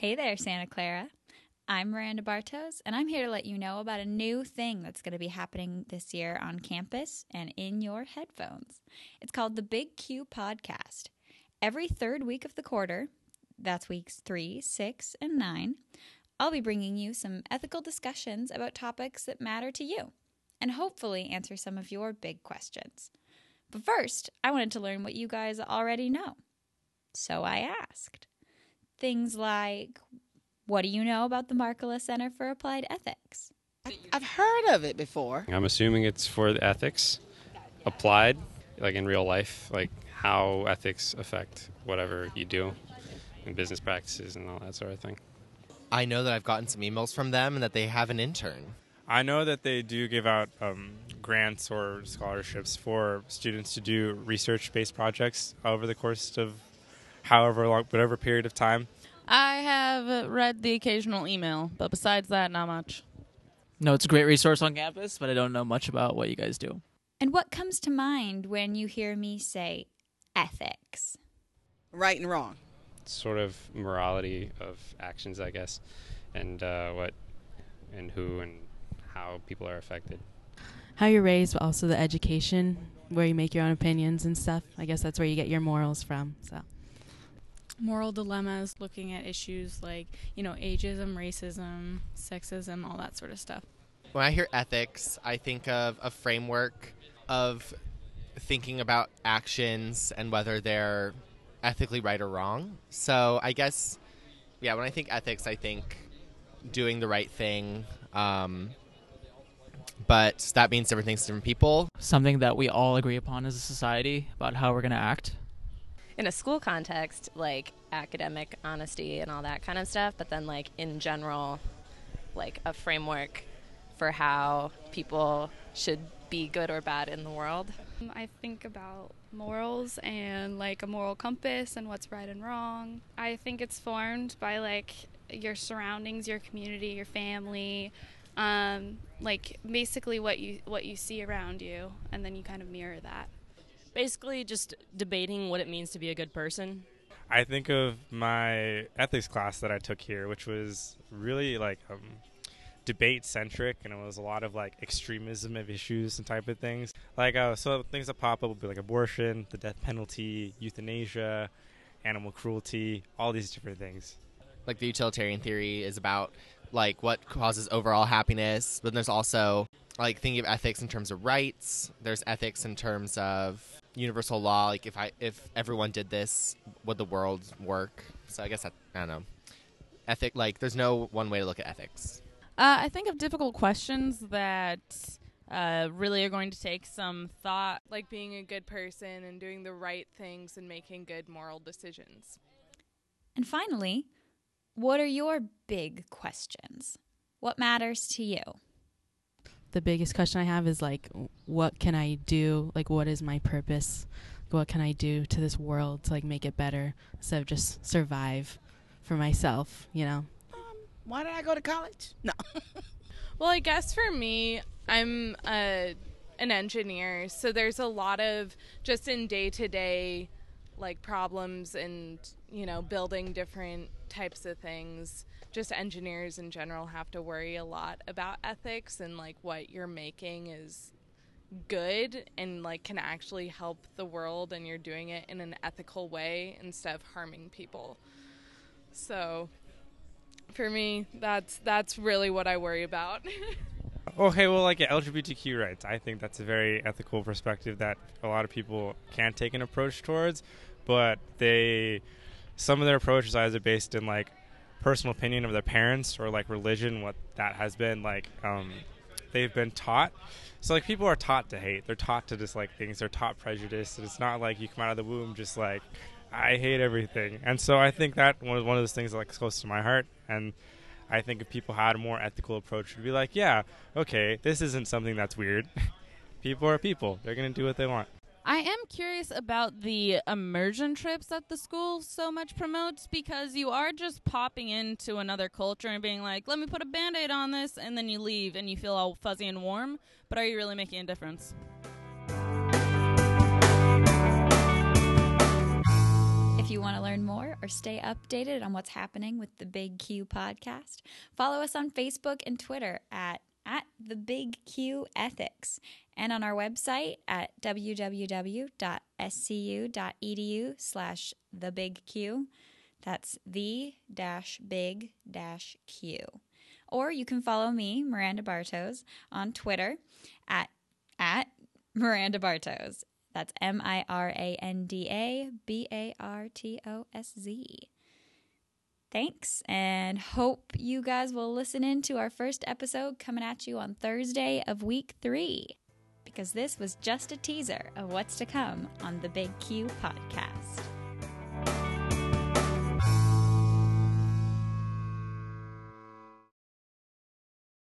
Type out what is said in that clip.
Hey there, Santa Clara. I'm Miranda Bartosz, and I'm here to let you know about a new thing that's going to be happening this year on campus and in your headphones. It's called the Big Q Podcast. Every third week of the quarter, that's weeks three, six, and nine, I'll be bringing you some ethical discussions about topics that matter to you and hopefully answer some of your big questions. But first, I wanted to learn what you guys already know. So I asked. Things like what do you know about the Markkula Center for Applied Ethics? I've heard of it before. I'm assuming it's for the ethics applied, like in real life, like how ethics affect whatever you do in business practices and all that sort of thing. I know that I've gotten some emails from them and that they have an intern. I know that they do give out um, grants or scholarships for students to do research based projects over the course of however long, whatever period of time. I have read the occasional email, but besides that, not much. No, it's a great resource on campus, but I don't know much about what you guys do. And what comes to mind when you hear me say ethics? Right and wrong. Sort of morality of actions, I guess, and uh, what and who and how people are affected. How you're raised, but also the education where you make your own opinions and stuff. I guess that's where you get your morals from. So moral dilemmas, looking at issues like, you know, ageism, racism, sexism, all that sort of stuff. When I hear ethics, I think of a framework of thinking about actions and whether they're ethically right or wrong. So I guess, yeah, when I think ethics, I think doing the right thing. Um, but that means different things to different people. Something that we all agree upon as a society about how we're going to act in a school context, like academic honesty and all that kind of stuff, but then like in general, like a framework for how people should be good or bad in the world. I think about morals and like a moral compass and what's right and wrong. I think it's formed by like your surroundings, your community, your family, um, like basically what you what you see around you, and then you kind of mirror that basically just debating what it means to be a good person. I think of my ethics class that I took here, which was really like um, debate centric, and it was a lot of like extremism of issues and type of things. Like, uh, so things that pop up would be like abortion, the death penalty, euthanasia, animal cruelty, all these different things. Like the utilitarian theory is about like what causes overall happiness, but there's also like thinking of ethics in terms of rights. There's ethics in terms of universal law. Like if I if everyone did this, would the world work? So I guess I, I don't know. Ethic like there's no one way to look at ethics. Uh, I think of difficult questions that uh, really are going to take some thought, like being a good person and doing the right things and making good moral decisions. And finally, what are your big questions? What matters to you? The biggest question I have is like, what can I do? Like, what is my purpose? What can I do to this world to like make it better instead of just survive for myself? You know. Um, why did I go to college? No. well, I guess for me, I'm a, an engineer, so there's a lot of just in day to day like problems and you know building different types of things just engineers in general have to worry a lot about ethics and like what you're making is good and like can actually help the world and you're doing it in an ethical way instead of harming people. So for me that's that's really what I worry about. okay, well like yeah, LGBTQ rights, I think that's a very ethical perspective that a lot of people can't take an approach towards, but they some of their approaches are either based in like personal opinion of their parents or like religion, what that has been like. Um, they've been taught. So like people are taught to hate. They're taught to dislike things. They're taught prejudice. And it's not like you come out of the womb just like I hate everything. And so I think that was one of those things that like close to my heart. And I think if people had a more ethical approach, would be like, yeah, okay, this isn't something that's weird. people are people. They're gonna do what they want. I am curious about the immersion trips that the school so much promotes because you are just popping into another culture and being like, let me put a band aid on this, and then you leave and you feel all fuzzy and warm. But are you really making a difference? If you want to learn more or stay updated on what's happening with the Big Q podcast, follow us on Facebook and Twitter at at the Big Q Ethics and on our website at www.scu.edu slash the Big Q. That's the dash big dash Q. Or you can follow me, Miranda Bartosz, on Twitter at at Miranda Bartosz. That's M I R A N D A B A R T O S Z. Thanks, and hope you guys will listen in to our first episode coming at you on Thursday of week three, because this was just a teaser of what's to come on the Big Q podcast.